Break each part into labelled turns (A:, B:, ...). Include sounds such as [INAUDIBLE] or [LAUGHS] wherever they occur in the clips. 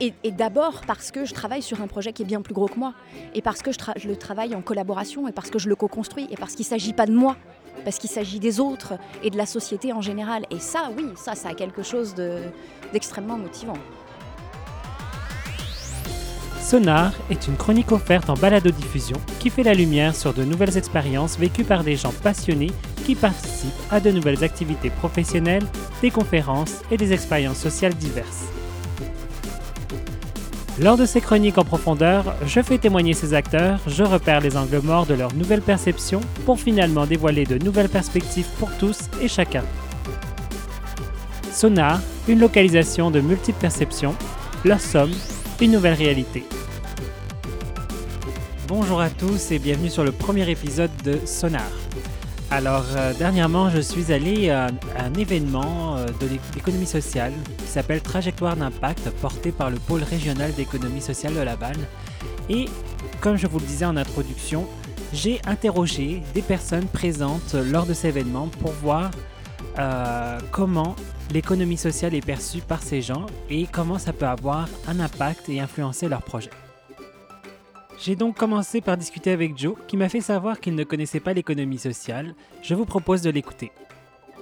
A: Et, d'abord parce que je travaille sur un projet qui est bien plus gros que moi, et parce que je, le travaille en collaboration, et parce que je le co-construis, et parce qu'il ne s'agit pas de moi, parce qu'il s'agit des autres et de la société en général. Et ça, oui, ça, ça a quelque chose d'extrêmement motivant.
B: Sonar est une chronique offerte en balado-diffusion qui fait la lumière sur de nouvelles expériences vécues par des gens passionnés qui participent à de nouvelles activités professionnelles, des conférences et des expériences sociales diverses. Lors de ces chroniques en profondeur, je fais témoigner ces acteurs, je repère les angles morts de leurs nouvelles perceptions pour finalement dévoiler de nouvelles perspectives pour tous et chacun. Sonar, une localisation de multiples perceptions, leur somme, une nouvelle réalité. Bonjour à tous et bienvenue sur le premier épisode de Sonar. Alors, euh, dernièrement, je suis allé à, un événement euh, de l'économie sociale qui s'appelle Trajectoire d'impact, porté par le pôle régional d'économie sociale de Laval. Et comme je vous le disais en introduction, j'ai interrogé des personnes présentes lors de cet événement pour voir euh, comment l'économie sociale est perçue par ces gens et comment ça peut avoir un impact et influencer leurs projets. J'ai donc commencé par discuter avec Joe, qui m'a fait savoir qu'il ne connaissait pas l'économie sociale. Je vous propose de l'écouter.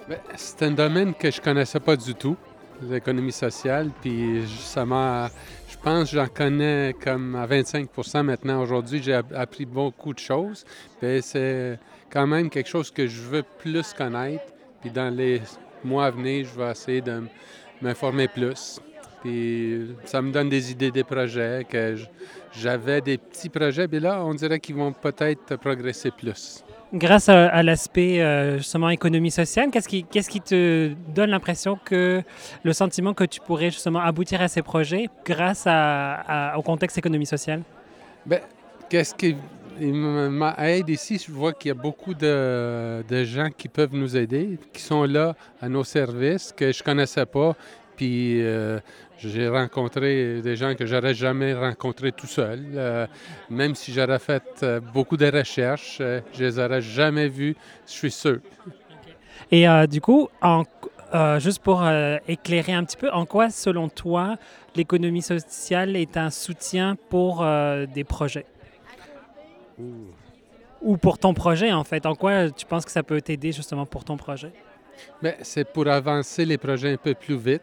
C: Ben, c'est un domaine que je connaissais pas du tout, l'économie sociale, puis justement, je pense que j'en connais comme à 25% maintenant. Aujourd'hui, j'ai appris beaucoup de choses, puis c'est quand même quelque chose que je veux plus connaître, puis dans les mois à venir, je vais essayer de m'informer plus. Puis ça me donne des idées des projets que j'avais des petits projets, mais là, on dirait qu'ils vont peut-être progresser plus.
B: Grâce à, l'aspect euh, justement économie sociale, qu'est-ce qui, qu'est-ce qui te donne l'impression que le sentiment que tu pourrais justement aboutir à ces projets grâce au contexte économie sociale?
C: Bien, qu'est-ce qui m'aide ici? Je vois qu'il y a beaucoup de, de, gens qui peuvent nous aider, qui sont là à nos services, que je ne connaissais pas. Puis euh, j'ai rencontré des gens que j'aurais jamais rencontrés tout seul. Euh, même si j'aurais fait euh, beaucoup de recherches, euh, je les aurais jamais vus, je suis sûr.
B: Et du coup, juste pour éclairer un petit peu, en quoi, selon toi, l'économie sociale est un soutien pour des projets? Ou pour ton projet, en fait? En quoi tu penses que ça peut t'aider justement pour ton projet?
C: C'est pour avancer les projets un peu plus vite.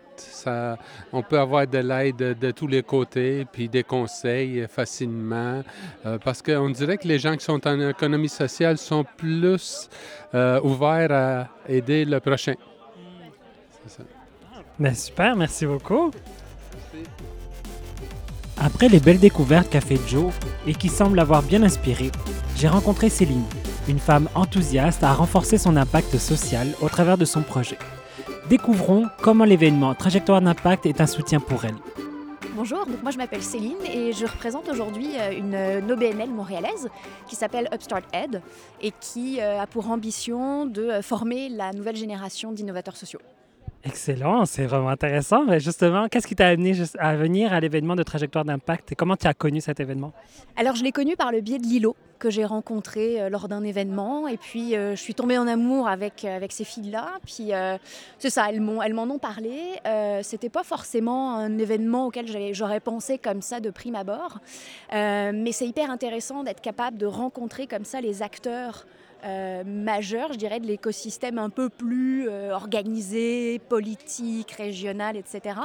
C: On peut avoir de l'aide de, tous les côtés, puis des conseils facilement, euh, parce qu'on dirait que les gens qui sont en économie sociale sont plus euh, ouverts à aider le prochain.
B: Ça. Ben, super, merci beaucoup. Après les belles découvertes qu'a fait Joe et qui semblent l'avoir bien inspiré, j'ai rencontré Céline, une femme enthousiaste à renforcer son impact social au travers de son projet. Découvrons comment l'événement Trajectoire d'impact est un soutien pour elle.
A: Bonjour, moi je m'appelle Céline et je représente aujourd'hui euh, une OBNL montréalaise qui s'appelle Upstart Ed et qui euh, a pour ambition de euh, former la nouvelle génération d'innovateurs sociaux.
B: Excellent, c'est vraiment intéressant. Mais justement, qu'est-ce qui t'a amené à venir à l'événement de Trajectoire d'impact et comment tu as connu cet événement?
A: Alors, je l'ai connu par le biais de Lilo, que j'ai rencontré euh, lors d'un événement. Et puis, euh, je suis tombée en amour avec, euh, avec ces filles-là. Puis, c'est ça, elles m'en, ont parlé. c'était pas forcément un événement auquel j'aurais pensé comme ça de prime abord. mais c'est hyper intéressant d'être capable de rencontrer comme ça les acteurs euh, majeur, je dirais, de l'écosystème un peu plus euh, organisé, politique, régional, etc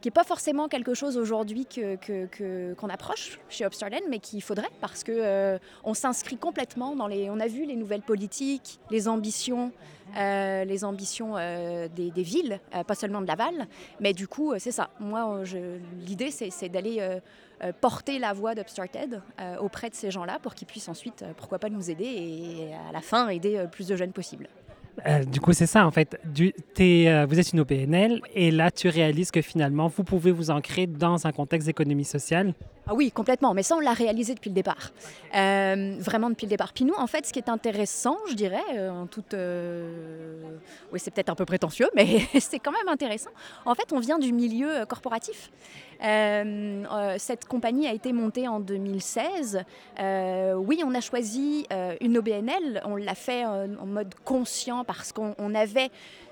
A: qui n'est pas forcément quelque chose aujourd'hui qu'on que, approche chez Upstarland, mais qu'il faudrait parce qu'on euh, on s'inscrit complètement dans les... On a vu les nouvelles politiques, les ambitions, les ambitions des, des, villes, pas seulement de Laval, mais du coup, c'est ça. Moi, l'idée, c'est d'aller euh, porter la voix d'Upstarted euh, auprès de ces gens-là pour qu'ils puissent ensuite, euh, pourquoi pas, nous aider et à la fin aider plus de jeunes possible.
B: Du coup, c'est ça, en fait. Du, vous êtes une OPNL et là, tu réalises que finalement, vous pouvez vous ancrer dans un contexte d'économie sociale
A: ah oui, complètement. Mais ça, on l'a réalisé depuis le départ. Euh, vraiment depuis le départ. Puis nous, en fait, ce qui est intéressant, je dirais, euh, en toute... Euh, oui, c'est peut-être un peu prétentieux, mais [LAUGHS] c'est quand même intéressant. En fait, on vient du milieu corporatif. cette compagnie a été montée en 2016. oui, on a choisi une OBNL. On l'a fait en mode conscient parce qu'on avait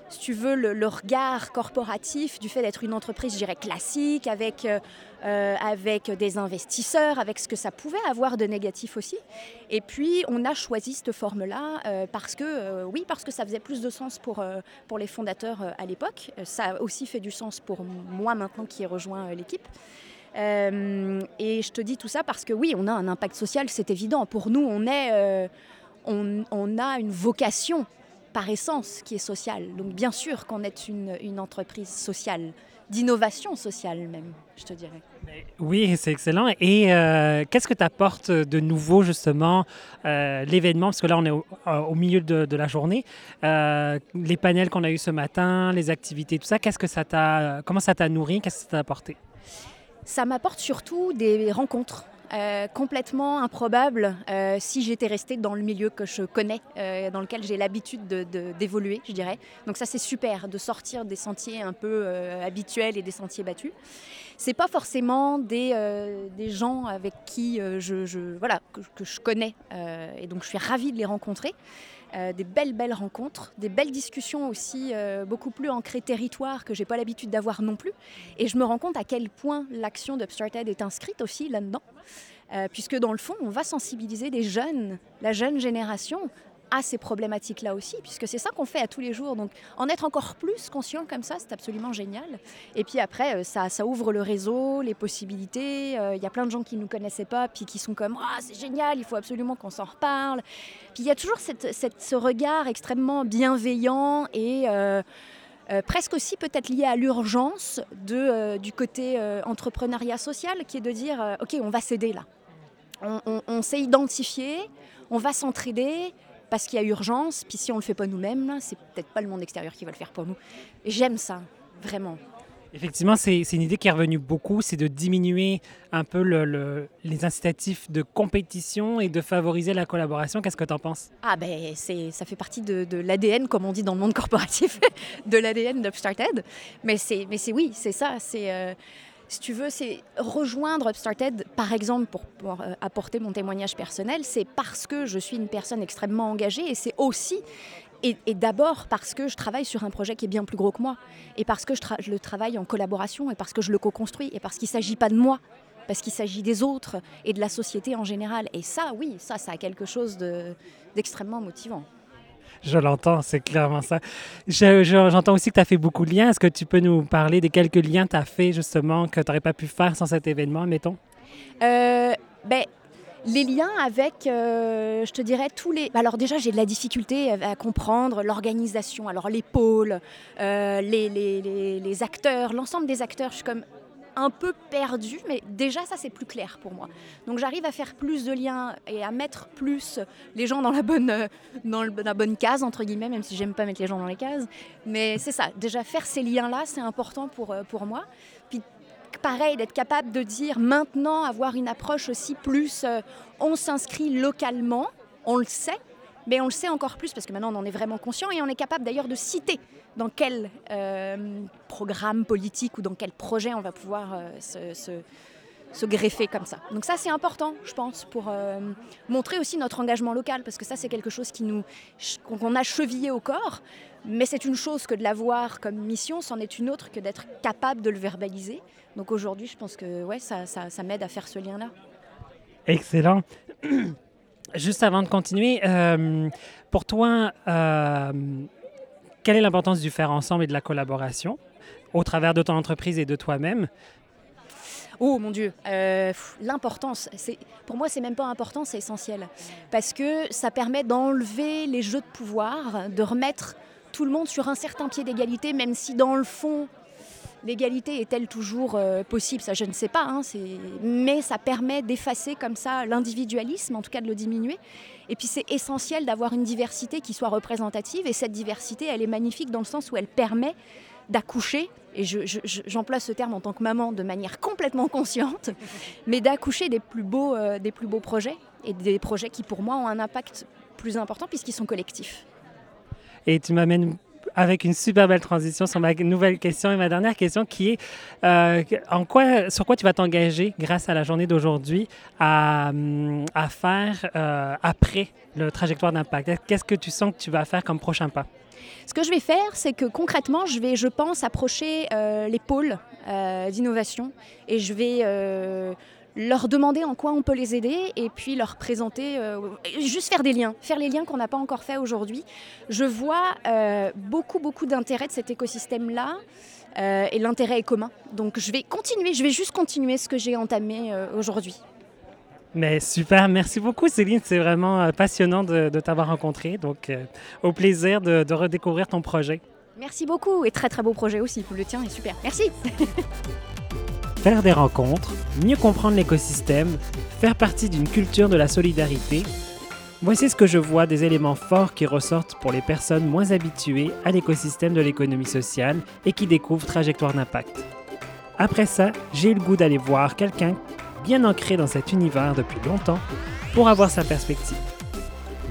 A: si tu veux, le, regard corporatif du fait d'être une entreprise, je dirais, classique, avec, euh, euh, avec des investisseurs, avec ce que ça pouvait avoir de négatif aussi. Et puis, on a choisi cette forme-là euh, parce que, oui, parce que ça faisait plus de sens pour, pour les fondateurs à l'époque. Ça a aussi fait du sens pour moi maintenant qui ai rejoint l'équipe. et je te dis tout ça parce que oui, on a un impact social, c'est évident. Pour nous, on, est, on, on a une vocation par essence qui est sociale. Donc bien sûr qu'on est une, entreprise sociale, d'innovation sociale même, je te dirais.
B: Oui, c'est excellent. Et euh, qu'est-ce que tu apportes de nouveau justement euh, l'événement, parce que là on est au, euh, milieu de, la journée, les panels qu'on a eus ce matin, les activités, tout ça, qu'est-ce que ça t'a, comment ça t'a nourri, qu'est-ce que ça t'a apporté?
A: Ça m'apporte surtout des rencontres euh, complètement improbable euh, si j'étais restée dans le milieu que je connais, euh, dans lequel j'ai l'habitude d'évoluer, je dirais. Donc ça c'est super de sortir des sentiers un peu habituels et des sentiers battus. C'est pas forcément des, gens avec qui je, voilà, que, que, je connais et donc je suis ravie de les rencontrer. Des belles belles rencontres, des belles discussions aussi beaucoup plus ancrées territoire que j'ai pas l'habitude d'avoir non plus. Et je me rends compte à quel point l'action d'Upstarted est inscrite aussi là-dedans. Euh, puisque dans le fond, on va sensibiliser des jeunes, la jeune génération, à ces problématiques-là aussi, puisque c'est ça qu'on fait à tous les jours. Donc en être encore plus conscient comme ça, c'est absolument génial. Et puis après, euh, ça, ouvre le réseau, les possibilités. Euh, il y a plein de gens qui ne nous connaissaient pas, puis qui sont comme ah c'est génial, il faut absolument qu'on s'en reparle. Puis il y a toujours ce regard extrêmement bienveillant et presque aussi peut-être lié à l'urgence du côté entrepreneuriat social, qui est de dire ok, on va s'aider là on, s'est identifié, on va s'entraider parce qu'il y a urgence, puis si on ne le fait pas nous-mêmes, c'est peut-être pas le monde extérieur qui va le faire pour nous. J'aime ça, vraiment.
B: Effectivement, c'est une idée qui est revenue beaucoup, c'est de diminuer un peu les incitatifs de compétition et de favoriser la collaboration. Qu'est-ce que tu en penses?
A: Ah ben, ça fait partie de, l'ADN, comme on dit dans le monde [LAUGHS] corporatif, de l'ADN d'Upstarted. Mais c'est oui, c'est ça. C'est euh, si tu veux, c'est rejoindre Upstarted, par exemple, pour, euh, apporter mon témoignage personnel, c'est parce que je suis une personne extrêmement engagée et c'est aussi et, d'abord parce que je travaille sur un projet qui est bien plus gros que moi, et parce que je, le travaille en collaboration, et parce que je le co-construis, et parce qu'il ne s'agit pas de moi, parce qu'il s'agit des autres et de la société en général. Et ça, oui, ça, ça a quelque chose d'extrêmement motivant.
B: Je l'entends, c'est clairement ça. J'entends aussi que tu as fait beaucoup de liens. Est-ce que tu peux nous parler des quelques liens que tu as fait justement que tu n'aurais pas pu faire sans cet événement, mettons?
A: Euh, ben, les liens avec, euh, je te dirais, tous les... Alors déjà, j'ai de la difficulté à comprendre l'organisation, alors les pôles, euh, les, les, les, acteurs, l'ensemble des acteurs. Je suis comme, un peu perdu, mais déjà ça c'est plus clair pour moi. Donc j'arrive à faire plus de liens et à mettre plus les gens dans la bonne, euh, dans la bonne case, entre guillemets, même si j'aime pas mettre les gens dans les cases. Mais c'est ça, déjà faire ces liens-là, c'est important pour, euh, pour moi. Puis pareil, d'être capable de dire maintenant, avoir une approche aussi plus, euh, on s'inscrit localement, on le sait, mais on le sait encore plus parce que maintenant on en est vraiment conscient et on est capable d'ailleurs de citer dans quel euh, programme politique ou dans quel projet on va pouvoir euh, se, greffer comme ça. Donc ça c'est important, je pense, pour euh, montrer aussi notre engagement local parce que ça c'est quelque chose qui nous qu'on a chevillé au corps. Mais c'est une chose que de l'avoir comme mission, c'en est une autre que d'être capable de le verbaliser. Donc aujourd'hui, je pense que ouais, ça, m'aide à faire ce lien-là.
B: Excellent. Juste avant de continuer, euh, pour toi, euh, quelle est l'importance du faire ensemble et de la collaboration au travers de ton entreprise et de toi-même?
A: Oh mon Dieu, euh, l'importance, pour moi c'est même pas important, c'est essentiel. Parce que ça permet d'enlever les jeux de pouvoir, de remettre tout le monde sur un certain pied d'égalité, même si dans le fond L'égalité est-elle toujours euh, possible? Ça, je ne sais pas. Hein, mais ça permet d'effacer comme ça l'individualisme, en tout cas de le diminuer. Et puis c'est essentiel d'avoir une diversité qui soit représentative. Et cette diversité, elle est magnifique dans le sens où elle permet d'accoucher, et j'emploie ce terme en tant que maman de manière complètement consciente, mais d'accoucher des, plus beaux, euh, des plus beaux projets, et des projets qui pour moi ont un impact plus important puisqu'ils sont collectifs.
B: Et tu m'amènes avec une super belle transition sur ma nouvelle question et ma dernière question qui est euh, en quoi, sur quoi tu vas t'engager grâce à la journée d'aujourd'hui à, faire euh, après le trajectoire d'impact? Qu'est-ce que tu sens que tu vas faire comme prochain pas?
A: Ce que je vais faire, c'est que concrètement, je vais, je pense, approcher les pôles d'innovation et je vais leur demander en quoi on peut les aider et puis leur présenter, juste faire des liens, faire les liens qu'on n'a pas encore fait aujourd'hui. Je vois beaucoup, beaucoup d'intérêt de cet écosystème-là. Euh, et l'intérêt est commun. Donc je vais continuer, je vais juste continuer ce que j'ai entamé euh, aujourd'hui.
B: Mais super, merci beaucoup Céline, c'est vraiment euh, passionnant de, t'avoir rencontré. Donc au plaisir de, de redécouvrir ton projet.
A: Merci beaucoup et très très beau projet aussi, le tien est super. Merci. [LAUGHS]
B: Faire des rencontres, mieux comprendre l'écosystème, faire partie d'une culture de la solidarité, Voici ce que je vois des éléments forts qui ressortent pour les personnes moins habituées à l'écosystème de l'économie sociale et qui découvrent Trajectoire d'impact. Après ça, j'ai eu le goût d'aller voir quelqu'un bien ancré dans cet univers depuis longtemps pour avoir sa perspective.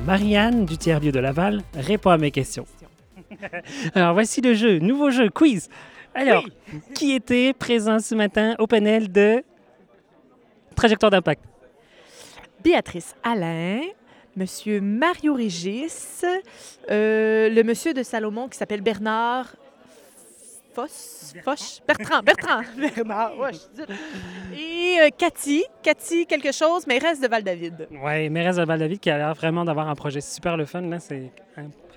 B: Marianne du tiers-lieu de Laval répond à mes questions. [LAUGHS] Alors voici le jeu, nouveau jeu, quiz. Alors, qui était présent ce matin au panel de Trajectoire d'impact?
D: Béatrice Alain, Monsieur Mario Régis, euh, le monsieur de Salomon qui s'appelle Bernard Foss, Foch, Bertrand, Bertrand, [LAUGHS] Bernard, Et euh, Cathy, Cathy quelque chose, mairesse de Val-David.
B: Oui, mairesse de Val-David qui a l'air vraiment d'avoir un projet super le fun, là, c'est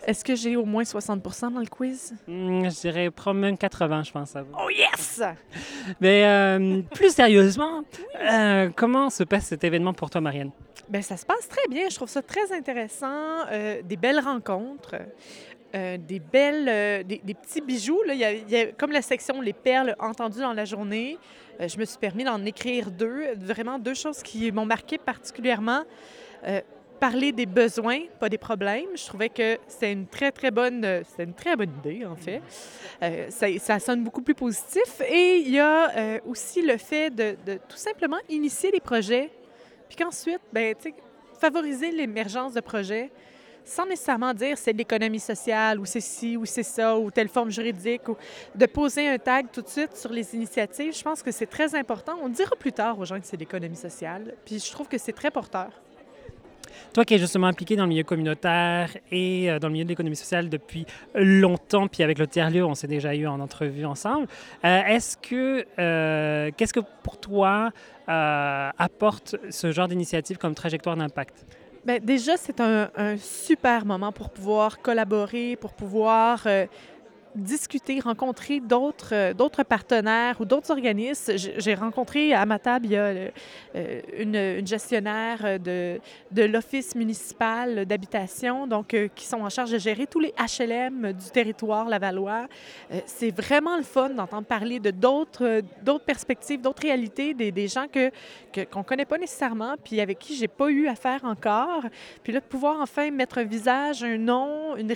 D: est-ce que j'ai au moins 60 dans le quiz?
B: Hmm, je dirais probablement 80, je pense.
D: Oh yes! [LAUGHS]
B: Mais euh, plus sérieusement, comment se passe cet événement pour toi, Marianne?
D: Bien, ça se passe très bien. Je trouve ça très intéressant. Euh, des belles rencontres. Euh, des belles, euh, des, petits bijoux. Là. Il, y a, comme la section Les perles entendues dans la journée. je me suis permis d'en écrire deux. Vraiment deux choses qui m'ont marqué particulièrement. Parler des besoins, pas des problèmes. Je trouvais que c'est une très, très bonne, c'est une très bonne idée, en fait. Ça, ça, sonne beaucoup plus positif. Et il y a aussi le fait de, tout simplement initier les projets puis qu'ensuite, ben, favoriser l'émergence de projets sans nécessairement dire c'est l'économie sociale ou c'est ci ou c'est ça ou telle forme juridique ou de poser un tag tout de suite sur les initiatives, je pense que c'est très important. On dira plus tard aux gens que c'est l'économie sociale, puis je trouve que c'est très porteur.
B: Toi qui es justement impliqué dans le milieu communautaire et euh, dans le milieu de l'économie sociale depuis longtemps, puis avec le tiers-lieu, on s'est déjà eu en entrevue ensemble, euh, est-ce que, euh, qu'est-ce que pour toi apporte ce genre d'initiative comme trajectoire d'impact?
D: Bien, déjà, c'est un, un, super moment pour pouvoir collaborer, pour pouvoir discuter, rencontrer d'autres, euh, d'autres partenaires ou d'autres organismes. J'ai rencontré à ma table, a euh, une, gestionnaire de, l'Office municipal d'habitation, donc euh, qui sont en charge de gérer tous les HLM du territoire lavallois. C'est vraiment le fun d'entendre parler de d'autres, perspectives, d'autres réalités, des, des gens que, qu'on ne connaît pas nécessairement, puis avec qui j'ai pas eu affaire encore. Puis là, de pouvoir enfin mettre un visage, un nom, une,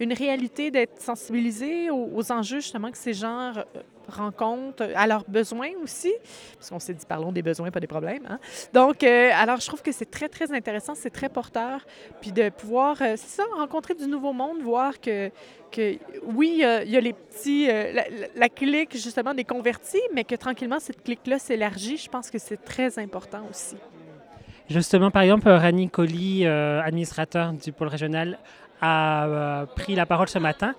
D: une réalité, d'être sensibilisé aux, enjeux justement que ces gens rencontrent, à leurs besoins aussi, parce qu'on s'est dit parlons des besoins, pas des problèmes. Hein. Donc, euh, alors je trouve que c'est très, très intéressant, c'est très porteur, puis de pouvoir, euh, ça, rencontrer du nouveau monde, voir que, que oui, il y a les petits, euh, la, la, clique justement des convertis, mais que tranquillement cette clique-là s'élargit, je pense que c'est très important aussi.
B: Justement, par exemple, Rani Colli, administrateur du pôle régional, a pris la parole ce matin.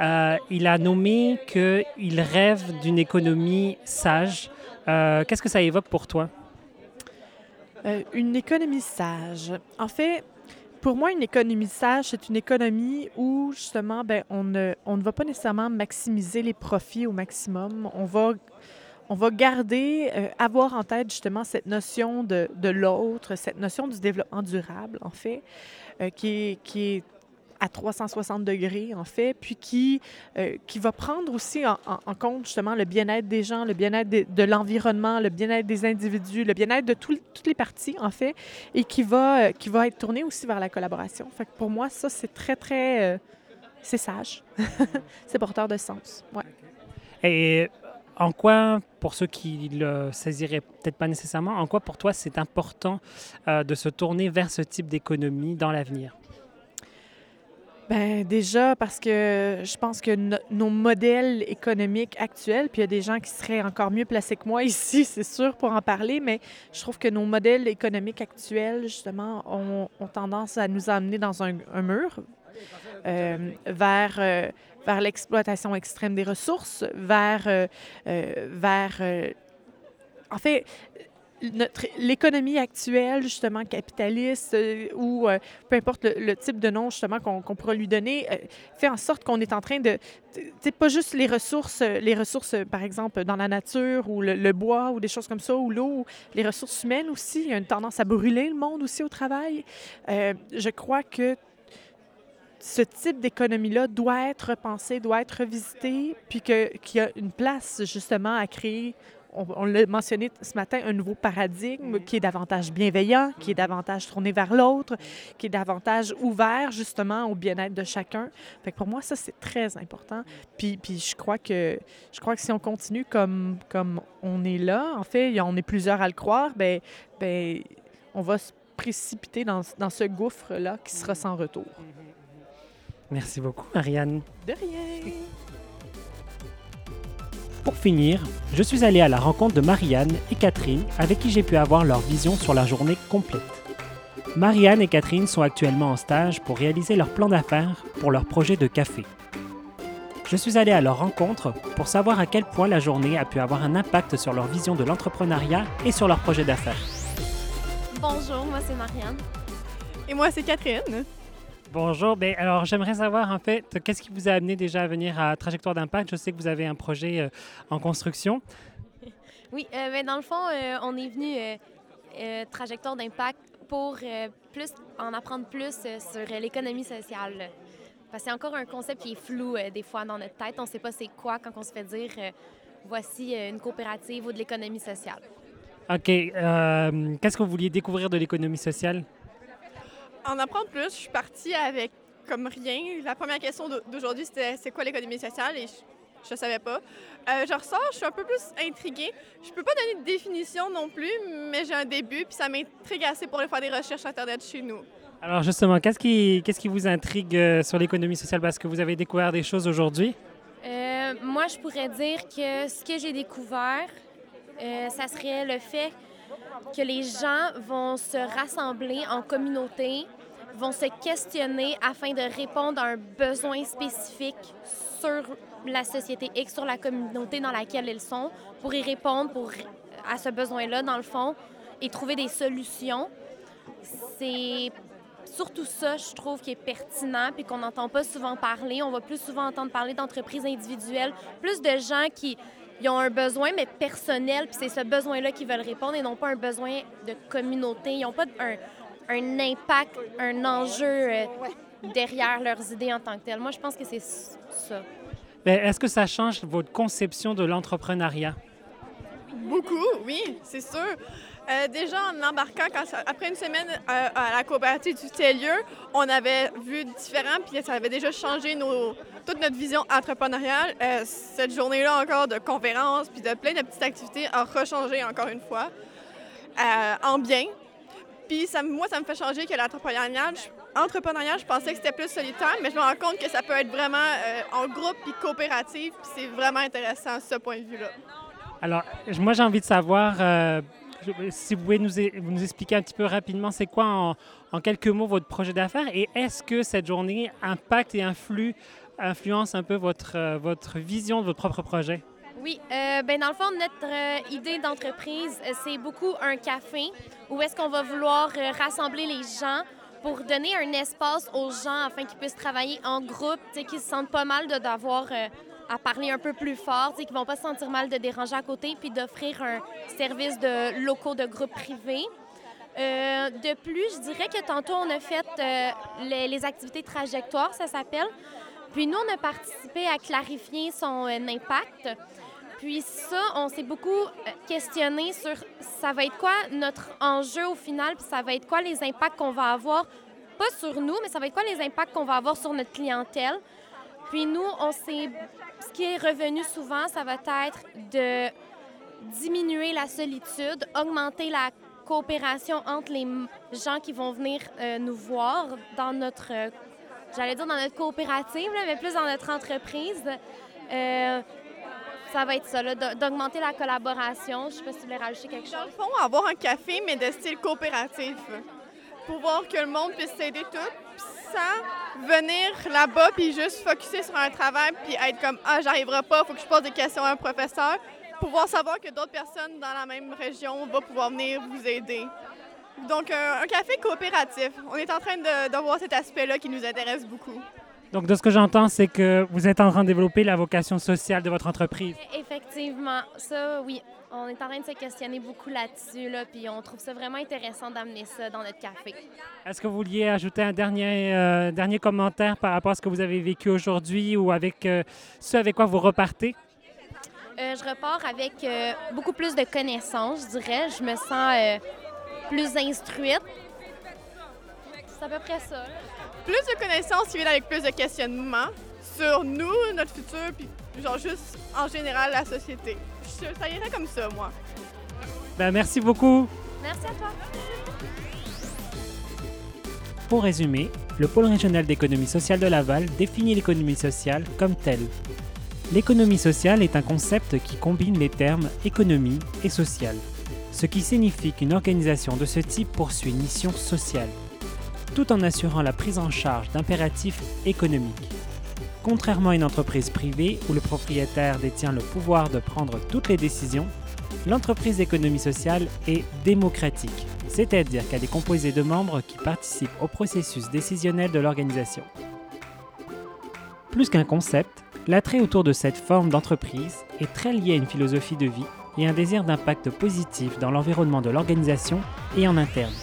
B: Euh, il a nommé qu'il rêve d'une économie sage. Euh, qu'est-ce que ça évoque pour toi?
D: Euh, une économie sage. En fait, pour moi, une économie sage, c'est une économie où, justement, ben, on, ne, on ne va pas nécessairement maximiser les profits au maximum. On va, on va garder, avoir en tête, justement, cette notion de, de l'autre, cette notion du développement durable, en fait, qui, qui est à 360 degrés, en fait, puis qui, euh, qui va prendre aussi en, compte justement le bien-être des gens, le bien-être de, l'environnement, le bien-être des individus, le bien-être de toutes les parties, en fait, et qui va, euh, qui va être tourné aussi vers la collaboration. Fait que pour moi, ça, c'est très, très... Euh, c'est sage. [LAUGHS] c'est porteur de sens. Ouais.
B: Et en quoi, pour ceux qui le saisiraient peut-être pas nécessairement, en quoi pour toi c'est important de se tourner vers ce type d'économie dans l'avenir?
D: Ben déjà parce que je pense que nos modèles économiques actuels, puis il y a des gens qui seraient encore mieux placés que moi [LAUGHS] ici, c'est sûr, pour en parler, mais je trouve que nos modèles économiques actuels, justement, ont, tendance à nous amener dans un, mur, euh, vers, euh, vers l'exploitation extrême des ressources, vers, euh, vers en fait, notre l'économie actuelle, justement, capitaliste, euh, ou euh, peu importe le, type de nom, justement, qu'on qu'on pourra lui donner, euh, fait en sorte qu'on est en train de... C'est pas juste les ressources, les ressources, par exemple, dans la nature, ou le, le bois, ou des choses comme ça, ou l'eau, les ressources humaines aussi. Il y a une tendance à brûler le monde aussi au travail. Je crois que ce type d'économie-là doit être repensé, doit être revisité, puis que- qu'il y a une place justement à créer, on, on l'a mentionné ce matin, un nouveau paradigme qui est davantage bienveillant, qui est davantage tourné vers l'autre, qui est davantage ouvert justement au bien-être de chacun. Fait que pour moi, ça, c'est très important. Puis, puis je, crois que, je crois que si on continue comme, comme on est là, en fait, on est plusieurs à le croire, ben, ben on va se précipiter dans, dans ce gouffre-là qui sera sans retour.
B: Merci beaucoup, Marianne.
D: De rien.
B: Pour finir, je suis allé à la rencontre de Marianne et Catherine avec qui j'ai pu avoir leur vision sur la journée complète. Marianne et Catherine sont actuellement en stage pour réaliser leur plan d'affaires pour leur projet de café. Je suis allé à leur rencontre pour savoir à quel point la journée a pu avoir un impact sur leur vision de l'entrepreneuriat et sur leur projet d'affaires.
E: Bonjour, moi c'est Marianne.
F: Et moi, c'est Catherine.
B: Bonjour, ben alors j'aimerais savoir en fait qu'est-ce qui vous a amené déjà à venir à Trajectoire d'impact? Je sais que vous avez un projet euh, en construction. [LAUGHS]
E: Oui, euh, ben, dans le fond, euh, on est venu euh, trajectoire d'impact pour plus en apprendre plus sur l'économie sociale. Parce que c'est encore un concept qui est flou des fois dans notre tête. On ne sait pas c'est quoi quand on se fait dire voici une coopérative ou de l'économie sociale.
B: Ok, qu'est-ce que vous vouliez découvrir de l'économie sociale?
F: En apprendre plus, je suis partie avec comme rien. La première question d'au- d'aujourd'hui, c'était c'est quoi l'économie sociale? Et je ne savais pas. Euh, je ressors, je suis un peu plus intriguée. Je peux pas donner de définition non plus, mais j'ai un début, puis ça m'intrigue assez pour aller faire des recherches Internet chez nous.
B: Alors justement, qu'est-ce qui, qu'est-ce qui vous intrigue euh, sur l'économie sociale? Parce que vous avez découvert des choses aujourd'hui?
E: Euh, moi, je pourrais dire que ce que j'ai découvert, euh, ça serait le fait que les gens vont se rassembler en communauté, vont se questionner afin de répondre à un besoin spécifique sur la société X, sur la communauté dans laquelle ils sont, pour y répondre pour, à ce besoin-là, dans le fond, et trouver des solutions. C'est surtout ça, je trouve, qui est pertinent puis qu'on n'entend pas souvent parler. On va plus souvent entendre parler d'entreprises individuelles, plus de gens qui ont un besoin, mais personnel, puis c'est ce besoin-là qu'ils veulent répondre et non pas un besoin de communauté. Ils n'ont pas un, un impact, un enjeu euh, derrière leurs idées en tant que telles. Moi, je pense que c'est ça.
B: Est-ce que ça change votre conception de l'entrepreneuriat?
F: Beaucoup, oui, c'est sûr. Euh, déjà, en embarquant, quand ça- après une semaine euh, à la coopérative du Télieu, on avait vu différent, puis ça avait déjà changé nos, toute notre vision entrepreneuriale. Euh, cette journée-là encore de conférences, puis de plein de petites activités a rechangé encore une fois, euh, en bien. Puis ça, moi, ça me fait changer que l'entrepreneuriat, entrepreneuriat, je pensais que c'était plus solitaire, mais je me rends compte que ça peut être vraiment euh, en groupe puis coopératif, puis c'est vraiment intéressant ce point de vue-là.
B: Alors, moi j'ai envie de savoir euh, si vous pouvez nous, nous expliquer un petit peu rapidement c'est quoi en, en quelques mots votre projet d'affaires et est-ce que cette journée impacte et influe, influence un peu votre, euh, votre vision de votre propre projet?
E: Oui, euh, ben dans le fond, notre euh, idée d'entreprise, euh, c'est beaucoup un café où est-ce qu'on va vouloir euh, rassembler les gens pour donner un espace aux gens afin qu'ils puissent travailler en groupe, qu'ils se sentent pas mal de- d'avoir à parler un peu plus fort, qu'ils vont pas se sentir mal de déranger à côté, puis d'offrir un service de locaux de groupe privé. De plus, je dirais que tantôt, on a fait les, les activités trajectoires, ça s'appelle. Puis nous, on a participé à clarifier son impact. Puis ça, on s'est beaucoup euh, questionné sur ça va être quoi notre enjeu au final, puis ça va être quoi les impacts qu'on va avoir, pas sur nous, mais ça va être quoi les impacts qu'on va avoir sur notre clientèle. Puis nous, on s'est. Ce qui est revenu souvent, ça va être de diminuer la solitude, augmenter la coopération entre les gens qui vont venir euh, nous voir dans notre, euh, j'allais dire dans notre coopérative, mais plus dans notre entreprise. Ça va être ça, d'augmenter la collaboration. Je ne sais pas si tu voulais rajouter quelque
F: Dans
E: chose.
F: le fond, avoir un café, mais de style coopératif. Pour voir que le monde puisse s'aider tout, puis sans venir là-bas puis juste focuser sur un travail puis être comme ah j'arriverai pas, faut que je pose des questions à un professeur, pouvoir savoir que d'autres personnes dans la même région vont pouvoir venir vous aider. Donc un, un café coopératif. On est en train de, de voir cet aspect-là qui nous intéresse beaucoup.
G: Donc, de ce que j'entends, c'est que vous êtes en train de développer la vocation sociale de votre entreprise.
E: Effectivement, ça, oui. On est en train de se questionner beaucoup là-dessus, là, puis on trouve ça vraiment intéressant d'amener ça dans notre café.
G: Est-ce que vous vouliez ajouter un dernier, euh, dernier commentaire par rapport à ce que vous avez vécu aujourd'hui ou avec euh, ce avec quoi vous repartez?
E: Euh, je repars avec beaucoup plus de connaissances, je dirais. Je me sens plus instruite. C'est à peu près ça. là.
F: Plus de connaissances qui viennent avec plus de questionnements sur nous, notre futur, puis genre juste en général la société. Je- ça irait comme ça, moi.
G: Ben, merci beaucoup.
E: Merci à toi.
G: Pour résumer, le pôle régional d'économie sociale de Laval définit l'économie sociale comme telle. L'économie sociale est un concept qui combine les termes économie et social, ce qui signifie qu'une organisation de ce type poursuit une mission sociale, tout en assurant la prise en charge d'impératifs économiques. Contrairement à une entreprise privée où le propriétaire détient le pouvoir de prendre toutes les décisions, l'entreprise d'économie sociale est démocratique, c'est-à-dire qu'elle est composée de membres qui participent au processus décisionnel de l'organisation. Plus qu'un concept, l'attrait autour de cette forme d'entreprise est très lié à une philosophie de vie et un désir d'impact positif dans l'environnement de l'organisation et en interne.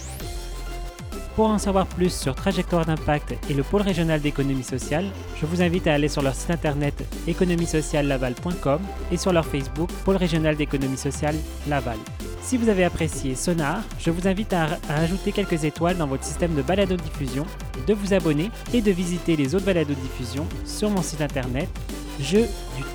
G: Pour en savoir plus sur Trajectoire d'impact et le pôle régional d'économie sociale, je vous invite à aller sur leur site internet économiesociallelaval.com et sur leur Facebook Pôle régional d'économie sociale Laval. Si vous avez apprécié Sonar, je vous invite à, ajouter quelques étoiles dans votre système de balado-diffusion, de vous abonner et de visiter les autres balados-diffusion sur mon site internet jeu du.